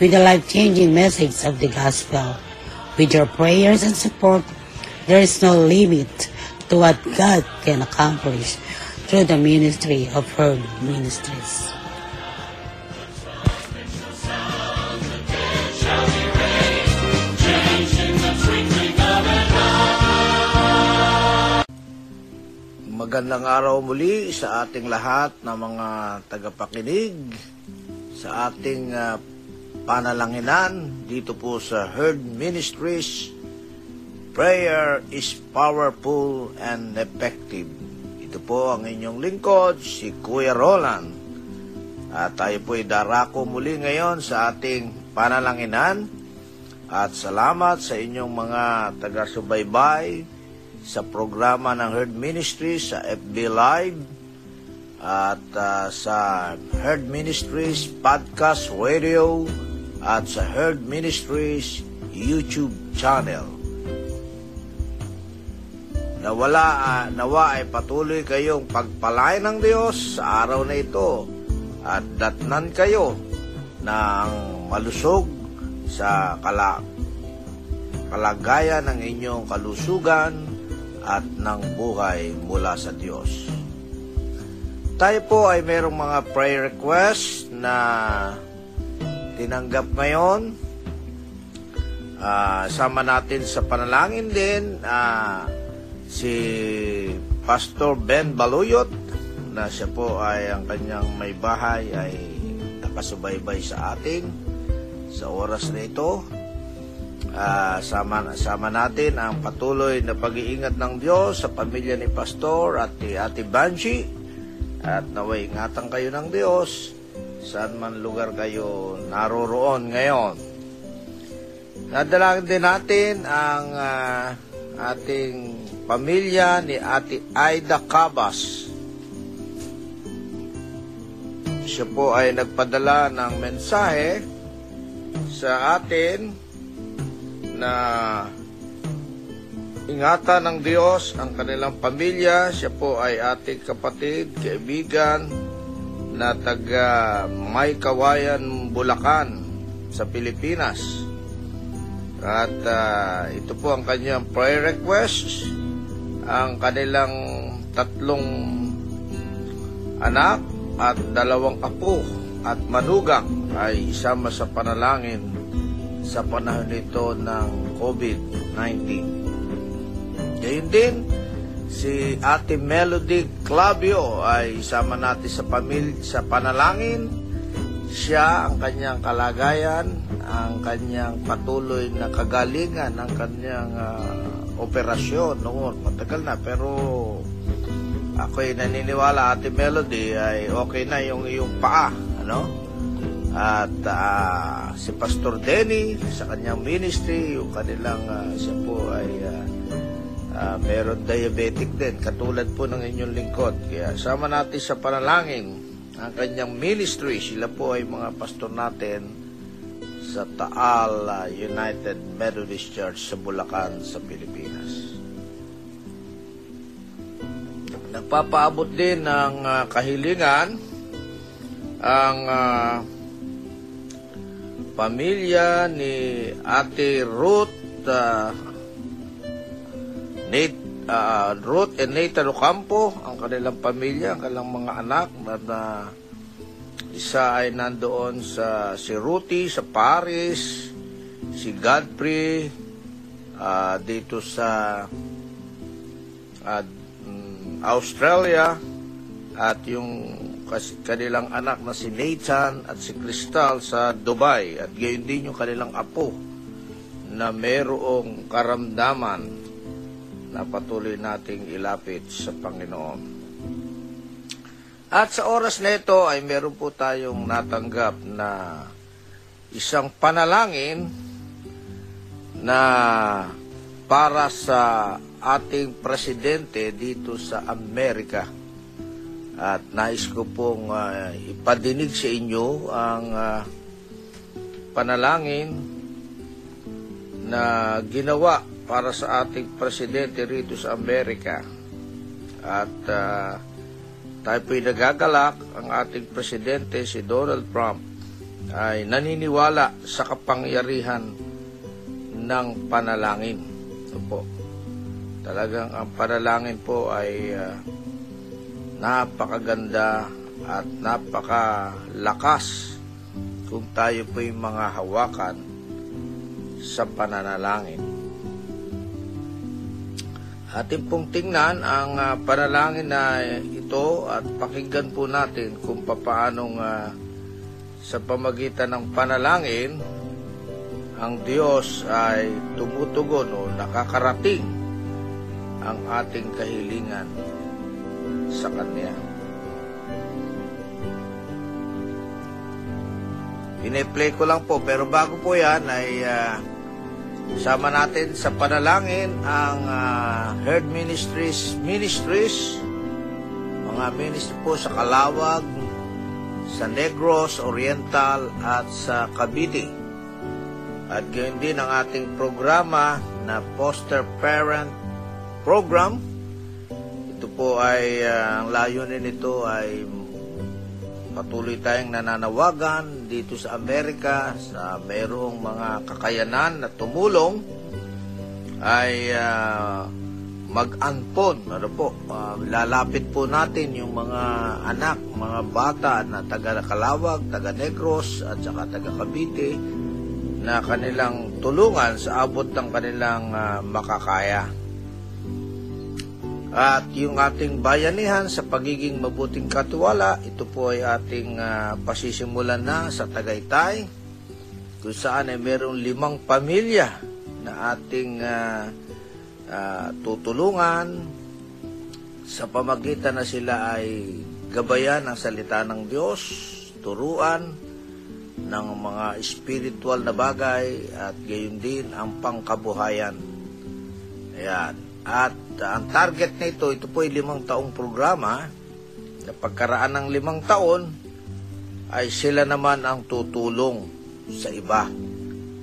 with the life-changing message of the gospel. With your prayers and support, there is no limit to what God can accomplish through the ministry of Herd Ministries. Magandang araw muli sa ating lahat na mga tagapakinig sa ating ah, panalanginan dito po sa Herd Ministries. Prayer is powerful and effective. Ito po ang inyong lingkod, si Kuya Roland. At tayo po ay darako muli ngayon sa ating panalanginan. At salamat sa inyong mga taga-subaybay sa programa ng Herd Ministries sa FB Live at ah, sa Herd Ministries Podcast Radio at sa Herd Ministries YouTube channel. Nawala, ah, nawa ay patuloy kayong pagpalain ng Diyos sa araw na ito at datnan kayo ng malusog sa kala, kalagayan ng inyong kalusugan at ng buhay mula sa Diyos. Tayo po ay mayroong mga prayer request na tinanggap ngayon. Ah, sama natin sa panalangin din ah, si Pastor Ben Baluyot na siya po ay ang kanyang may bahay ay nakasubaybay sa ating sa oras na ito. Ah, sama, sama natin ang patuloy na pag-iingat ng Diyos sa pamilya ni Pastor at ni Ate Banji at naway ingatan kayo ng Diyos saan man lugar kayo naroroon ngayon. Nadalangin din natin ang ah, ating pamilya ni Ate Aida Cabas. Siya po ay nagpadala ng mensahe sa atin na ingatan ng Diyos ang kanilang pamilya. Siya po ay ating kapatid, kaibigan na taga May Kawayan, Bulacan sa Pilipinas. At ah, ito po ang kanyang prayer request. Ang kanilang tatlong anak at dalawang apo at manugang ay isama sa panalangin sa panahon nito ng COVID-19. Gayun din, si Ate Melody Clavio ay isama natin sa pamilya sa panalangin. Siya, ang kanyang kalagayan, ang kanyang patuloy na kagalingan, ang kanyang ah, operasyon noon. Matagal na, pero ako'y naniniwala, Ate Melody, ay okay na yung iyong paa. Ano? At ah, si Pastor Denny sa kanyang ministry, yung kanilang ah, siya po ay ah, ah, meron diabetic din, katulad po ng inyong lingkod. Kaya sama natin sa panalangin ang kanyang ministry. Sila po ay mga pastor natin sa Taal ah, United Methodist Church sa Bulacan, sa Pilipinas. Nagpapaabot din ng ah, kahilingan ang ah, pamilya ni Ate Ruth uh, Nate, ah, Ruth and Nathan Ocampo, ang kanilang pamilya, ang kanilang mga anak na, na isa ay nandoon sa si Ruthie sa Paris, si Godfrey ah, dito sa mm, Australia at yung kanilang anak na si Nathan at si Crystal sa Dubai. At gayon din yung kanilang apo na merong karamdaman na patuloy nating ilapit sa Panginoon. At sa oras na ito ay meron po tayong natanggap na isang panalangin na para sa ating presidente dito sa Amerika. At nais ko pong ah, ipadinig sa inyo ang ah, panalangin na ginawa para sa ating presidente rito sa Amerika. At ah, tayo po'y nagagalak, ang ating presidente si Donald Trump ay naniniwala sa kapangyarihan ng panalangin. Ito po. Talagang ang panalangin po ay ah, napakaganda at napakalakas kung tayo po'y mga hawakan sa pananalangin. Atin pong tingnan ang ah, panalangin na ito at pakinggan po natin kung papaanong ah, sa pamagitan ng panalangin ang Diyos ay tumutugon o nakakarating ang ating kahilingan sa Kanya. Pine-play ko lang po pero bago po yan ay ah, Sama natin sa panalangin ang ah, Herd Ministries Ministries, mga ministry po sa Kalawag, sa Negros, Oriental at sa Cavite. At gayon din ang ating programa na Foster Parent Program. Ito po ay, ah, ang layunin nito ay patuloy tayong nananawagan dito sa Amerika sa mayroong mga kakayanan na tumulong ay ah, mag-anpon. Ano po, ah, lalapit po natin yung mga anak, mga bata na taga Kalawag, taga Negros at saka taga Cavite na kanilang tulungan sa abot ng kanilang ah, makakaya. At yung ating bayanihan sa pagiging mabuting katiwala, ito po ay ating ah, pasisimulan na sa Tagaytay, kung saan ay mayroong limang pamilya na ating ah, ah, tutulungan sa pamagitan na sila ay gabayan ng salita ng Diyos, turuan ng mga spiritual na bagay at gayon din ang pangkabuhayan. Ayan. At uh, ang target nito, ito po ay limang taong programa. Na pagkaraan ng limang taon, ay sila naman ang tutulong sa iba.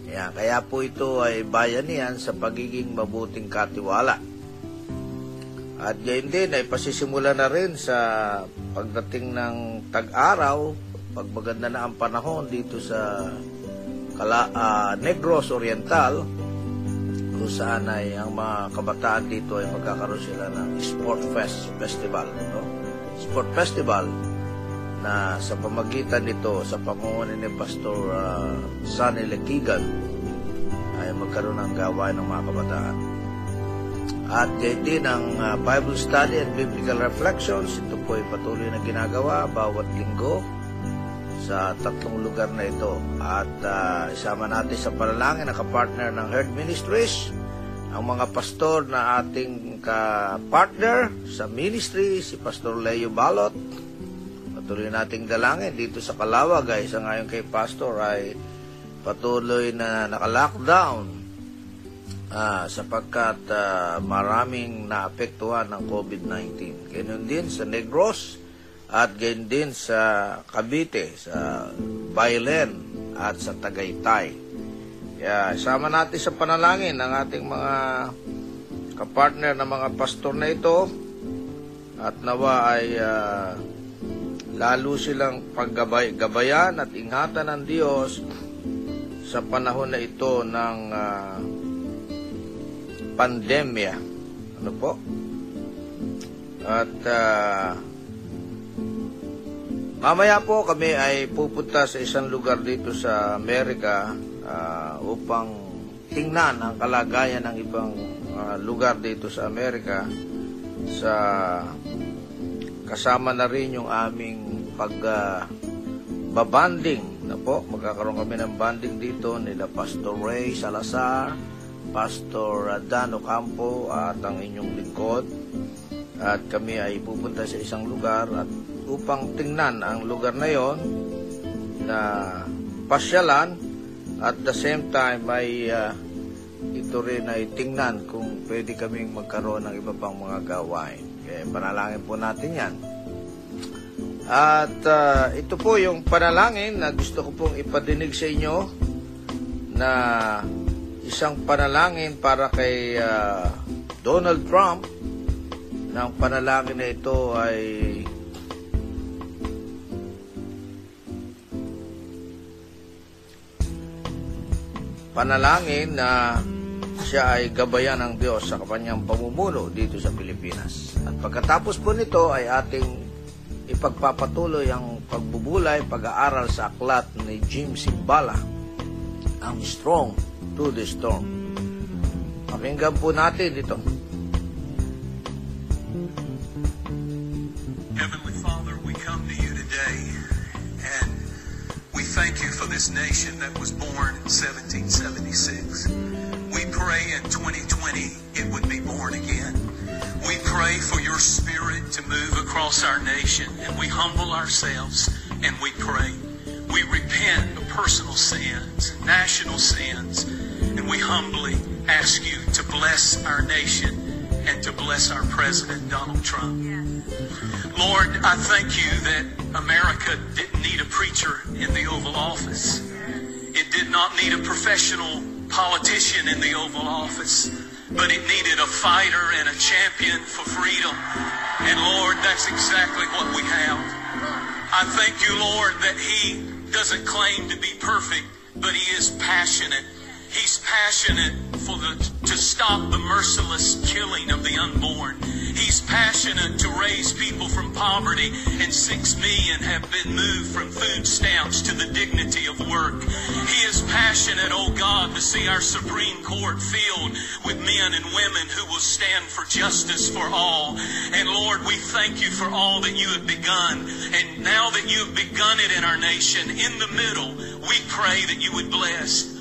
Ayan, kaya po ito ay bayanihan sa pagiging mabuting katiwala. At gayon din ay pasisimula na rin sa pagdating ng tag-araw, pag maganda na ang panahon dito sa Kala, ah, Negros Oriental, kung saan ay ang mga kabataan dito ay magkakaroon sila ng Sport Fest Festival. No? Sport Festival na sa pamagitan nito, sa pamumuno ni Pastor uh, Sonny Lekigan, ay magkaroon ng gawain ng mga kabataan. At gayon din ang uh, Bible Study and Biblical Reflections, ito po ay patuloy na ginagawa bawat linggo sa tatlong lugar na ito. At uh, isama natin sa panalangin ang kapartner ng Herd Ministries, ang mga pastor na ating ka-partner sa ministry, si Pastor Leo Balot. Patuloy nating dalangin dito sa Kalawag ay sa ngayon kay Pastor ay patuloy na naka-lockdown ah, sapagkat ah, maraming naapektuhan ng COVID-19. Ganyan din sa Negros, at gayon din sa Cavite, sa Bailen at sa Tagaytay. Kaya sama natin sa panalangin ang ating mga kapartner na mga pastor na ito at nawa ay ah, lalo silang paggabay-gabayan at ingatan ng Diyos sa panahon na ito ng ah, pandemya. Ano po? At ah, Mamaya po kami ay pupunta sa isang lugar dito sa Amerika ah, upang tingnan ang kalagayan ng ibang ah, lugar dito sa Amerika. Sa kasama na rin yung aming pag ah, babanding. Na po magkakaroon kami ng banding dito nila Pastor Ray Salazar Pastor Dan Ocampo at ang inyong lingkod. At kami ay pupunta sa isang lugar at upang tingnan ang lugar na yon na pasyalan At the same time ay ah, ito rin ay tingnan kung pwede kaming magkaroon ng iba pang mga gawain. Kaya panalangin po natin yan. At ah, ito po yung panalangin na gusto ko pong ipadinig sa inyo na isang panalangin para kay ah, Donald Trump ang panalangin na ito ay panalangin na siya ay gabayan ng Diyos sa kanyang pamumuno dito sa Pilipinas. At pagkatapos po nito ay ating ipagpapatuloy ang pagbubulay, pag-aaral sa aklat ni Jim Simbala, ang Strong to the Storm. Pakinggan po natin dito. This nation that was born in 1776. We pray in 2020 it would be born again. We pray for your spirit to move across our nation and we humble ourselves and we pray. We repent of personal sins, national sins, and we humbly ask you to bless our nation and to bless our President Donald Trump. Lord, I thank you that America didn't need a preacher in the Oval Office. It did not need a professional politician in the Oval Office, but it needed a fighter and a champion for freedom. And Lord, that's exactly what we have. I thank you, Lord, that he doesn't claim to be perfect, but he is passionate. He's passionate for the to stop the merciless killing of the unborn. He's passionate to raise people from poverty, and six million have been moved from food stamps to the dignity of work. He is passionate, oh God, to see our Supreme Court filled with men and women who will stand for justice for all. And Lord, we thank you for all that you have begun. And now that you have begun it in our nation, in the middle, we pray that you would bless.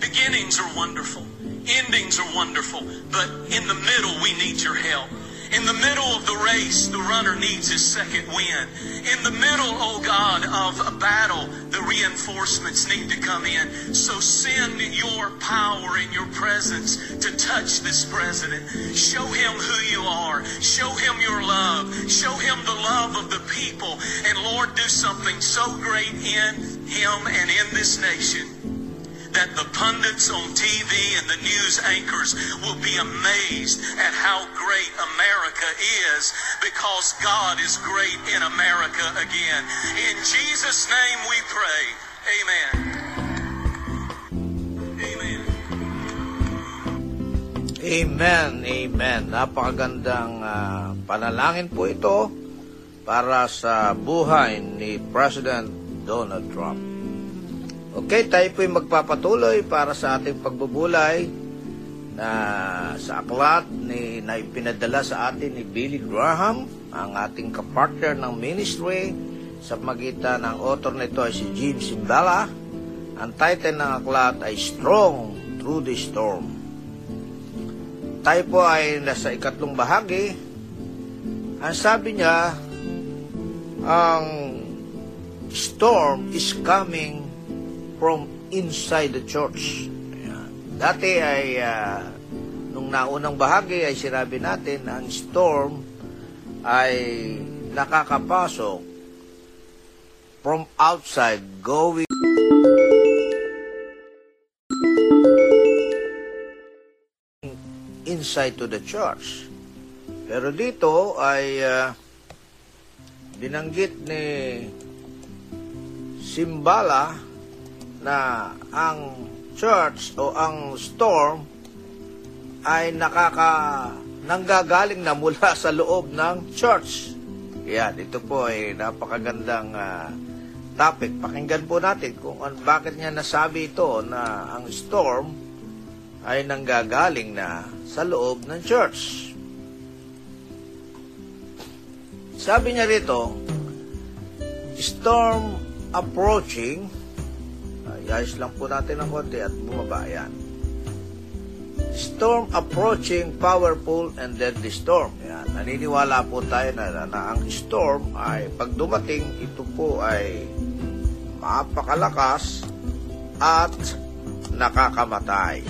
Beginnings are wonderful. Endings are wonderful. But in the middle, we need your help. In the middle of the race, the runner needs his second win. In the middle, oh God, of a battle, the reinforcements need to come in. So send your power and your presence to touch this president. Show him who you are. Show him your love. Show him the love of the people. And Lord, do something so great in him and in this nation that the pundits on TV and the news anchors will be amazed at how great America is because God is great in America again. In Jesus' name we pray. Amen. Amen. Amen, amen. Napakagandang ah, panalangin po ito para sa buhay ni President Donald Trump. Okay, tayo po'y magpapatuloy para sa ating pagbubulay na sa aklat ni, na ipinadala sa atin ni Billy Graham, ang ating kapartner ng ministry sa magitan ng author nito ay si Jim Simbala. Ang title ng aklat ay Strong Through the Storm. Tayo po ay nasa ikatlong bahagi. Ang sabi niya, ang storm is coming from inside the church. Ayan. Dati ay, ah, nung naunang bahagi ay sinabi natin na ang storm ay nakakapasok from outside going inside to the church. Pero dito ay ah, binanggit ni Simbala na ang church o ang storm ay nakaka nanggagaling na mula sa loob ng church. Yan, ito po ay napakagandang ah, topic. Pakinggan po natin kung an- bakit niya nasabi ito na ang storm ay nanggagaling na sa loob ng church. Sabi niya rito, storm approaching Ayos lang po natin ng konti at bumaba yan. Storm approaching powerful and deadly storm. Yan. Naniniwala po tayo na, na ang storm ay pag dumating, ito po ay mapakalakas at nakakamatay.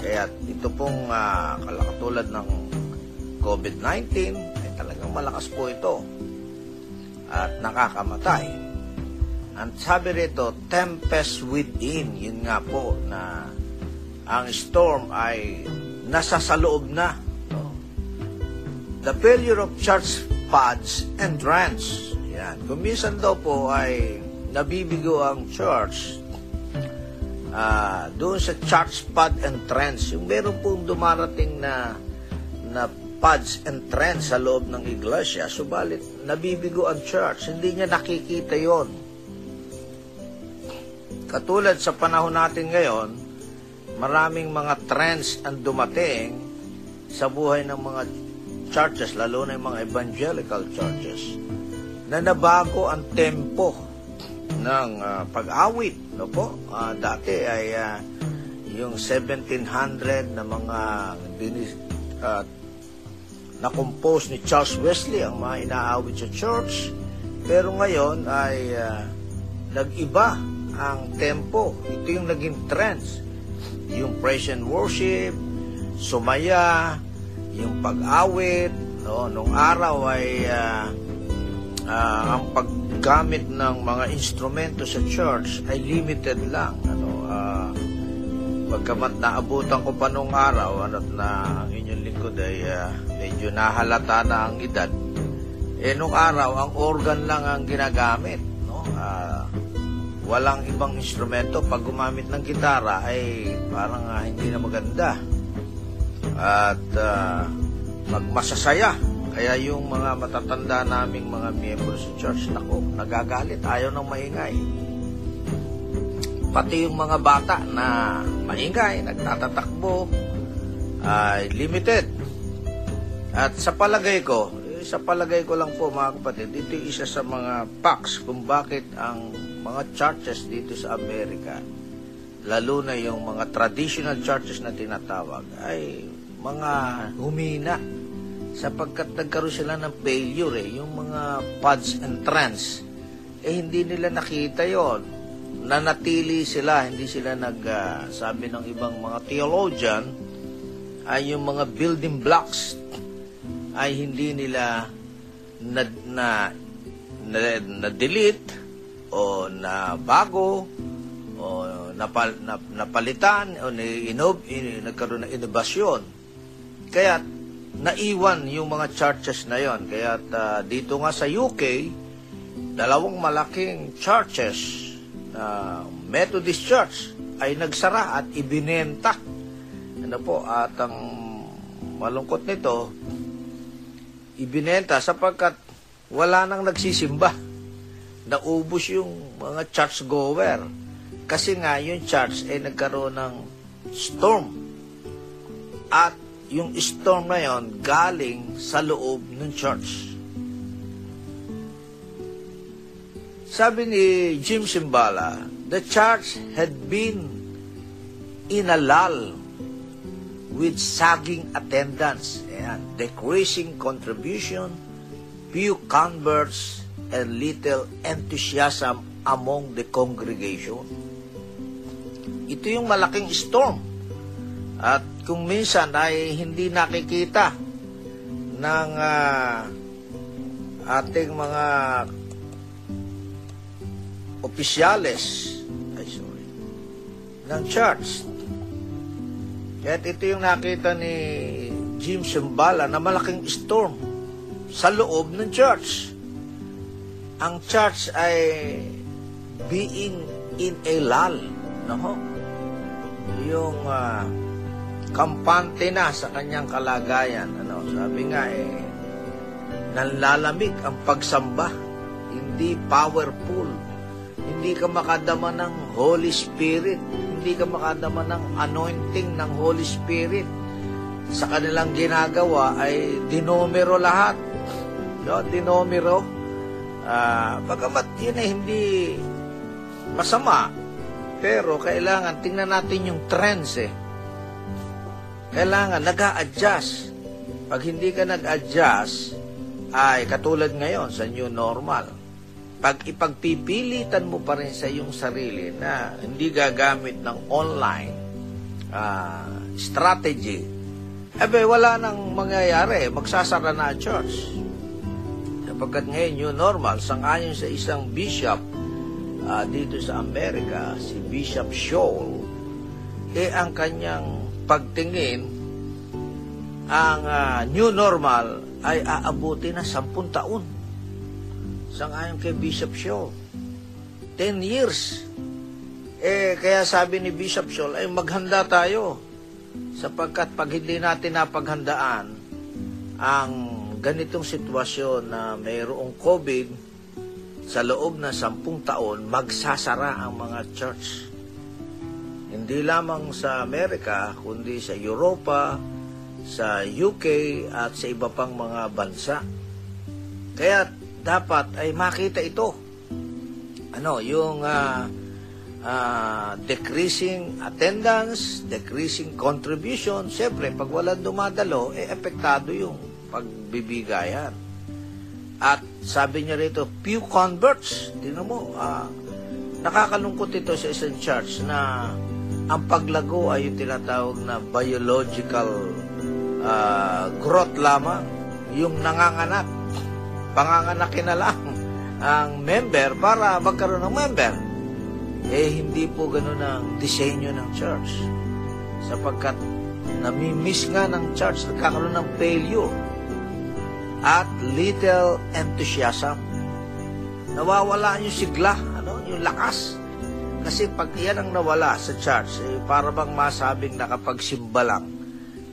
Kaya ito pong uh, katulad ng COVID-19, ay talagang malakas po ito at nakakamatay. Ang sabi rito, tempest within, yun nga po na ang storm ay nasa sa loob na. The failure of church pods and trends. Yan. Kung minsan daw po ay nabibigo ang church uh, doon sa church pod and trends. Yung meron pong dumarating na na pods and trends sa loob ng iglesia, subalit nabibigo ang church. Hindi niya nakikita yon. Katulad sa panahon natin ngayon, maraming mga trends ang dumating sa buhay ng mga churches, lalo na yung mga evangelical churches, na nabago ang tempo ng uh, pag-awit. No po? Uh, dati ay uh, yung 1700 na mga dinis, uh, na-compose ni Charles Wesley ang mga inaawit sa church. Pero ngayon ay uh, nag-iba ang tempo. Ito yung naging trends. Yung praise and worship, sumaya, yung pag-awit, no, nung araw ay uh, uh, ang paggamit ng mga instrumento sa church ay limited lang. Ano, uh, pagkamat naabutan ko pa nung araw, ano, na ang inyong lingkod ay uh, medyo nahalata na ang edad. Eh, nung araw, ang organ lang ang ginagamit. Uh, walang ibang instrumento. Pag gumamit ng gitara ay parang uh, hindi na maganda. At uh, magmasasaya. Kaya yung mga matatanda naming mga miyembro sa church, nako, nagagalit, ayaw ng maingay. Pati yung mga bata na maingay, nagtatatakbo, ay limited. At sa palagay ko, eh, sa palagay ko lang po mga kapatid, ito isa sa mga facts kung bakit ang mga churches dito sa Amerika, lalo na yung mga traditional churches na tinatawag, ay mga humina sapagkat nagkaroon sila ng failure eh. Yung mga pods and trends, eh hindi nila nakita yon nanatili sila, hindi sila nag, uh, sabi ng ibang mga theologian, ay yung mga building blocks ay hindi nila na, na, na, na delete o na bago o napal, na, napalitan o inob, in, nagkaroon ng inobasyon. Kaya naiwan yung mga churches na yon. Kaya uh, dito nga sa UK, dalawang malaking churches na uh, Methodist Church ay nagsara at ibinenta. Ano po, at ang malungkot nito, ibinenta sapagkat wala nang nagsisimba. Naubos yung mga church goer. Kasi nga yung church ay nagkaroon ng storm. At yung storm na yon galing sa loob ng church. Sabi ni Jim Simbala, the church had been in a lull with sagging attendance and decreasing contribution, few converts, and little enthusiasm among the congregation. Ito yung malaking storm. At kung minsan ay hindi nakikita ng uh, ating mga opisyales ay sorry ng church Kaya't ito yung nakita ni Jim Simbala na malaking storm sa loob ng church. Ang church ay being in a lull. No? Yung uh, kampante na sa kanyang kalagayan. Ano? Sabi nga eh, nanlalamig ang pagsamba. Hindi powerful. Hindi ka makadama ng Holy Spirit hindi ka makadama ng anointing ng Holy Spirit. Sa kanilang ginagawa ay dinomero lahat. No? Dinomero. Uh, bagamat yun ay hindi masama, pero kailangan tingnan natin yung trends eh. Kailangan nag adjust Pag hindi ka nag-adjust, ay katulad ngayon sa new normal. pag ipagpipilitan mo pa rin sa iyong sarili na hindi gagamit ng online ah, strategy, ebe wala nang mangyayari. Magsasara na ang church. Sapagkat ngayon, new normal, sangayon sa isang bishop ah, dito sa Amerika, si Bishop Scholl, eh ang kanyang pagtingin, ang ah, new normal ay aabuti na sampung taon. Sangayon kay Bishop Scholl. 10 years. Eh, kaya sabi ni Bishop Scholl, ay maghanda tayo. Sapagkat pag hindi natin napaghandaan ang ganitong sitwasyon na mayroong COVID sa loob ng sampung taon, magsasara ang mga church. Hindi lamang sa Amerika, kundi sa Europa, sa UK, at sa iba pang mga bansa. Kaya dapat ay makita ito. Ano, yung ah, ah, decreasing attendance, decreasing contribution, siyempre, pag walang dumadalo, eh, epektado yung pagbibigayan. At sabi niya rito, few converts. Tingnan mo, ah, nakakalungkot ito sa isang church na ang paglago ay yung tinatawag na biological ah, growth lamang. Yung nanganganak. Panganganakin na lang ang member para magkaroon ng member. Eh, hindi po ganun ang disenyo ng church. Sapagkat namimiss nga ng church, nagkakaroon ng failure at little enthusiasm. Nawawala yung sigla, ano, yung lakas. Kasi pag yan ang nawala sa church, eh, para bang masabing nakapagsimba lang,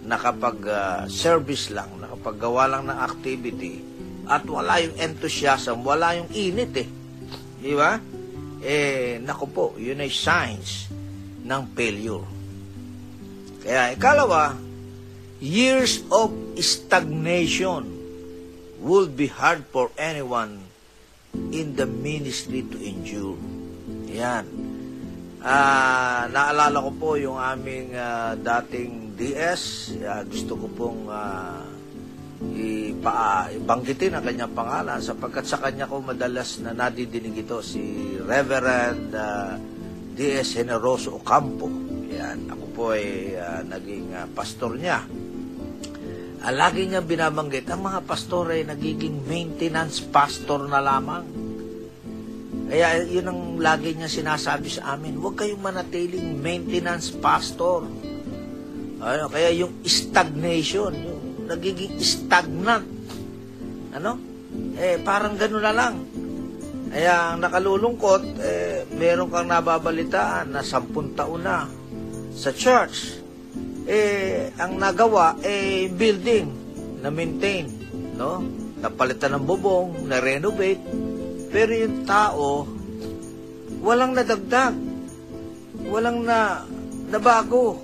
nakapag-service lang, nakapaggawa lang ng activity, at wala yung enthusiasm, wala yung init eh. Di ba? Eh, naku po, yun ay signs ng failure. Kaya ikalawa, years of stagnation would be hard for anyone in the ministry to endure. Yan. Ah, naalala ko po yung aming ah, dating DS. Ah, gusto ko pong ah, ipa, ibanggitin ang kanyang pangalan sapagkat sa kanya ko madalas na nadidinig ito si Reverend ah, D.S. Generoso Ocampo. Yan, ako po ay ah, naging ah, pastor niya. Ah, lagi niya binabanggit, ang mga pastor ay nagiging maintenance pastor na lamang. Kaya yun ang lagi niya sinasabi sa amin, huwag kayong manatiling maintenance pastor. Ano, kaya yung stagnation, yung nagiging stagnant. Ano? Eh, parang gano'n na lang. Kaya ang nakalulungkot, eh, meron kang nababalitaan na sampun taon na sa church. Eh, ang nagawa, eh, building na maintain, no? Napalitan ng bubong, na-renovate. Pero yung tao, walang nadagdag. Walang na, nabago.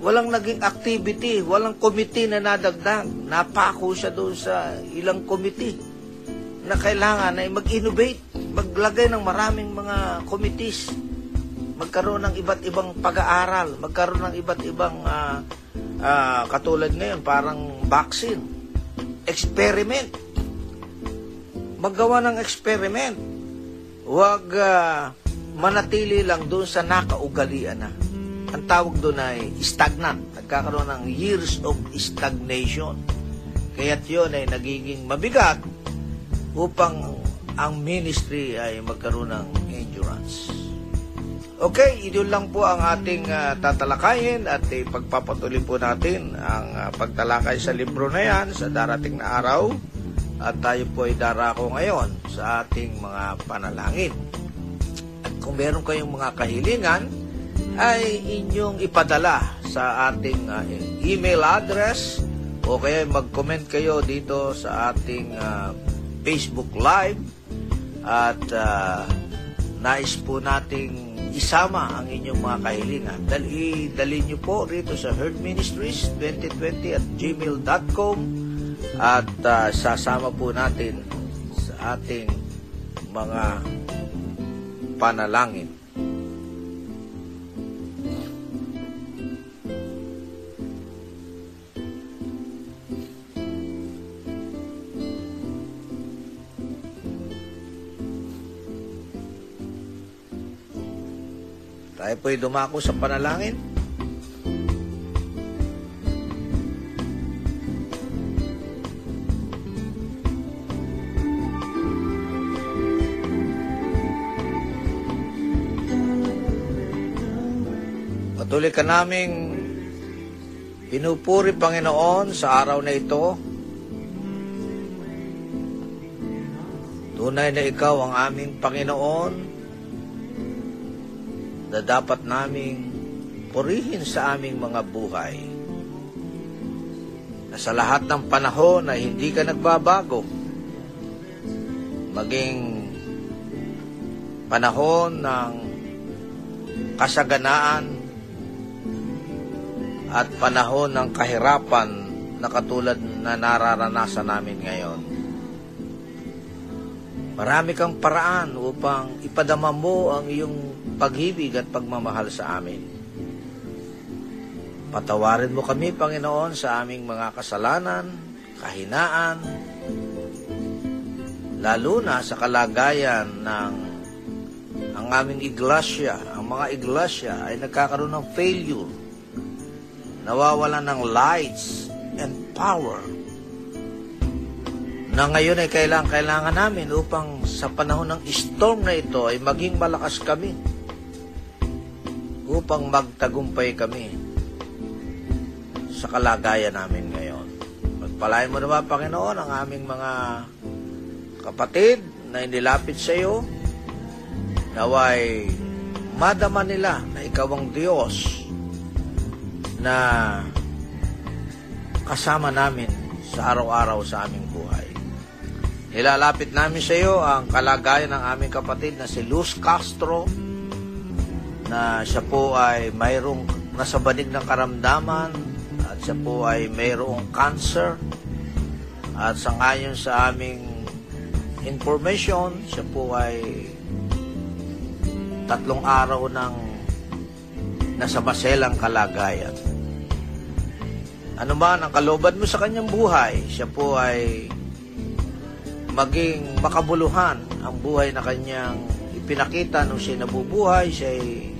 Walang naging activity, walang committee na nadagdag. Napako siya doon sa ilang committee na kailangan ay mag-innovate, maglagay ng maraming mga committees, magkaroon ng iba't ibang pag-aaral, magkaroon ng iba't ibang ah, ah, katulad ngayon, parang vaccine, experiment. Maggawa ng experiment. Huwag ah, manatili lang doon sa nakaugalian na. Ang tawag doon ay stagnant. Nagkakaroon ng years of stagnation. Kaya't yun ay nagiging mabigat upang ang ministry ay magkaroon ng endurance. Okay, yun lang po ang ating ah, tatalakayin at ipagpapatuloy po natin ang ah, pagtalakay sa libro na yan sa darating na araw at tayo po ay darako ngayon sa ating mga panalangin. At kung meron kayong mga kahilingan, ay inyong ipadala sa ating ah, email address o kaya mag-comment kayo dito sa ating ah, Facebook Live at ah, nais po nating isama ang inyong mga kahilingan. Dali, dali nyo po rito sa Herd Ministries 2020 at gmail.com at ah, sasama po natin sa ating mga panalangin. Tayo po'y dumako sa panalangin. Patuloy ka naming pinupuri, Panginoon, sa araw na ito. Tunay na Ikaw ang aming Panginoon na dapat naming purihin sa aming mga buhay. Na sa lahat ng panahon ay hindi ka nagbabago. Maging panahon ng kasaganaan at panahon ng kahirapan na katulad na nararanasan namin ngayon. Marami kang paraan upang ipadama mo ang iyong paghibig at pagmamahal sa amin. Patawarin mo kami, Panginoon, sa aming mga kasalanan, kahinaan, lalo na sa kalagayan ng ang aming iglesia, ang mga iglesia ay nagkakaroon ng failure, nawawalan ng lights and power. Na ngayon ay kailangan, kailangan namin upang sa panahon ng storm na ito ay maging malakas kami upang magtagumpay kami sa kalagayan namin ngayon. Magpalain mo naman, Panginoon, ang aming mga kapatid na inilapit sa iyo, naway madama nila na ikaw ang Diyos na kasama namin sa araw-araw sa aming buhay. Nilalapit namin sa iyo ang kalagayan ng aming kapatid na si Luz Castro na siya po ay mayroong nasa banig ng karamdaman at siya po ay mayroong cancer at sangayon sa aming information, siya po ay tatlong araw ng nasa maselang kalagayan. Ano man ang kalooban mo sa kanyang buhay, siya po ay maging makabuluhan ang buhay na kanyang ipinakita nung siya nabubuhay, siya ay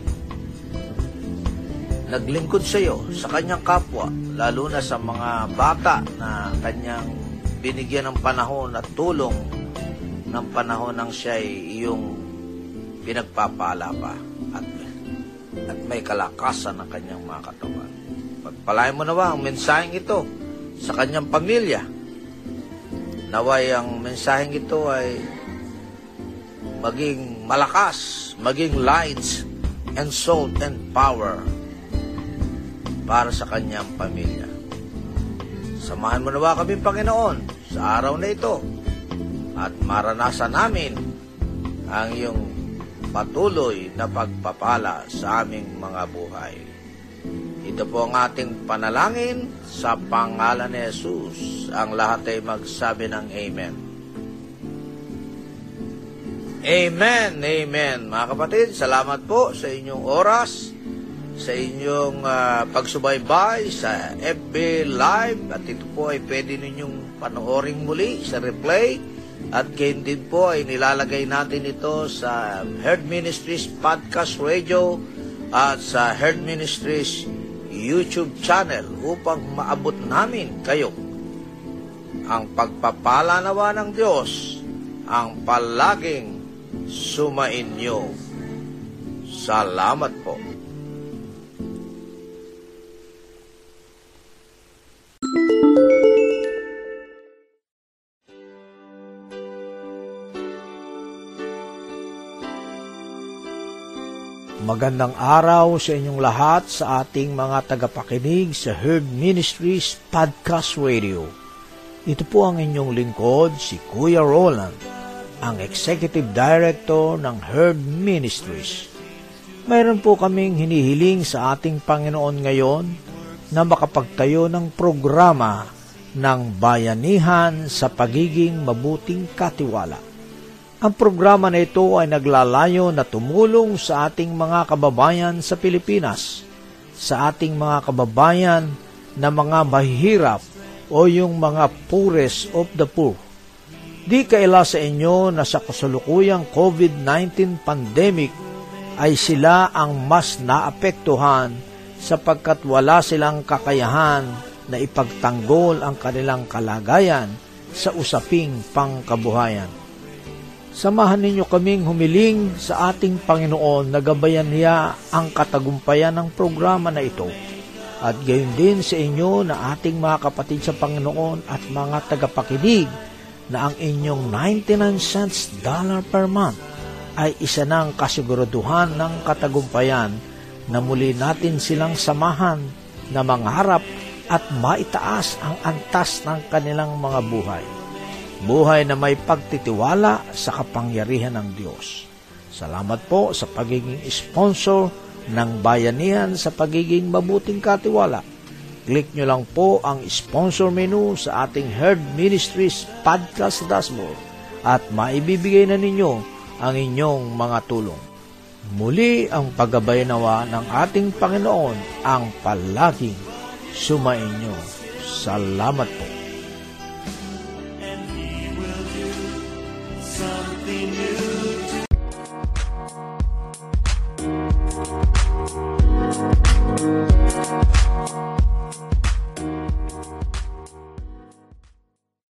naglingkod sa iyo, sa kanyang kapwa, lalo na sa mga bata na kanyang binigyan ng panahon at tulong ng panahon ng siya ay iyong pinagpapala pa at, at may kalakasan ng kanyang mga katawan. Pagpalain mo na ba ang mensaheng ito sa kanyang pamilya, Naway ang mensaheng ito ay maging malakas, maging lights and salt and power para sa kanyang pamilya. Samahan mo nawa kami, Panginoon, sa araw na ito at maranasan namin ang iyong patuloy na pagpapala sa aming mga buhay. Ito po ang ating panalangin sa pangalan ni Jesus. Ang lahat ay magsabi ng Amen. Amen, Amen. Mga kapatid, salamat po sa inyong oras, sa inyong uh, pagsubaybay sa FB Live at ito po ay pwede ninyong panoorin muli sa replay at gain din po ay nilalagay natin ito sa Herd Ministries Podcast Radio at sa Herd Ministries YouTube channel upang maabot namin kayo. Ang pagpapala nawa ng Diyos ang palaging sumainyo. Salamat po. Magandang araw sa inyong lahat sa ating mga tagapakinig sa Herd Ministries Podcast Radio. Ito po ang inyong lingkod, si Kuya Roland, ang Executive Director ng Herd Ministries. Mayroon po kaming hinihiling sa ating Panginoon ngayon na makapagtayo ng programa ng bayanihan sa pagiging mabuting katiwala ang programa na ito ay naglalayo na tumulong sa ating mga kababayan sa Pilipinas, sa ating mga kababayan na mga mahihirap o yung mga poorest of the poor. Di kaila sa inyo na sa kasalukuyang COVID-19 pandemic ay sila ang mas naapektuhan sapagkat wala silang kakayahan na ipagtanggol ang kanilang kalagayan sa usaping pangkabuhayan. Samahan ninyo kaming humiling sa ating Panginoon na gabayan niya ang katagumpayan ng programa na ito. At gayon din sa inyo na ating mga kapatid sa Panginoon at mga tagapakinig na ang inyong 99 cents dollar per month ay isa ng kasiguraduhan ng katagumpayan na muli natin silang samahan na mangarap at maitaas ang antas ng kanilang mga buhay. Buhay na may pagtitiwala sa kapangyarihan ng Diyos. Salamat po sa pagiging sponsor ng bayanihan sa pagiging mabuting katiwala. Click nyo lang po ang sponsor menu sa ating Herd Ministries podcast dashboard at maibibigay na ninyo ang inyong mga tulong. Muli ang paggabay nawa ng ating Panginoon ang palaging sumainyo. Salamat po.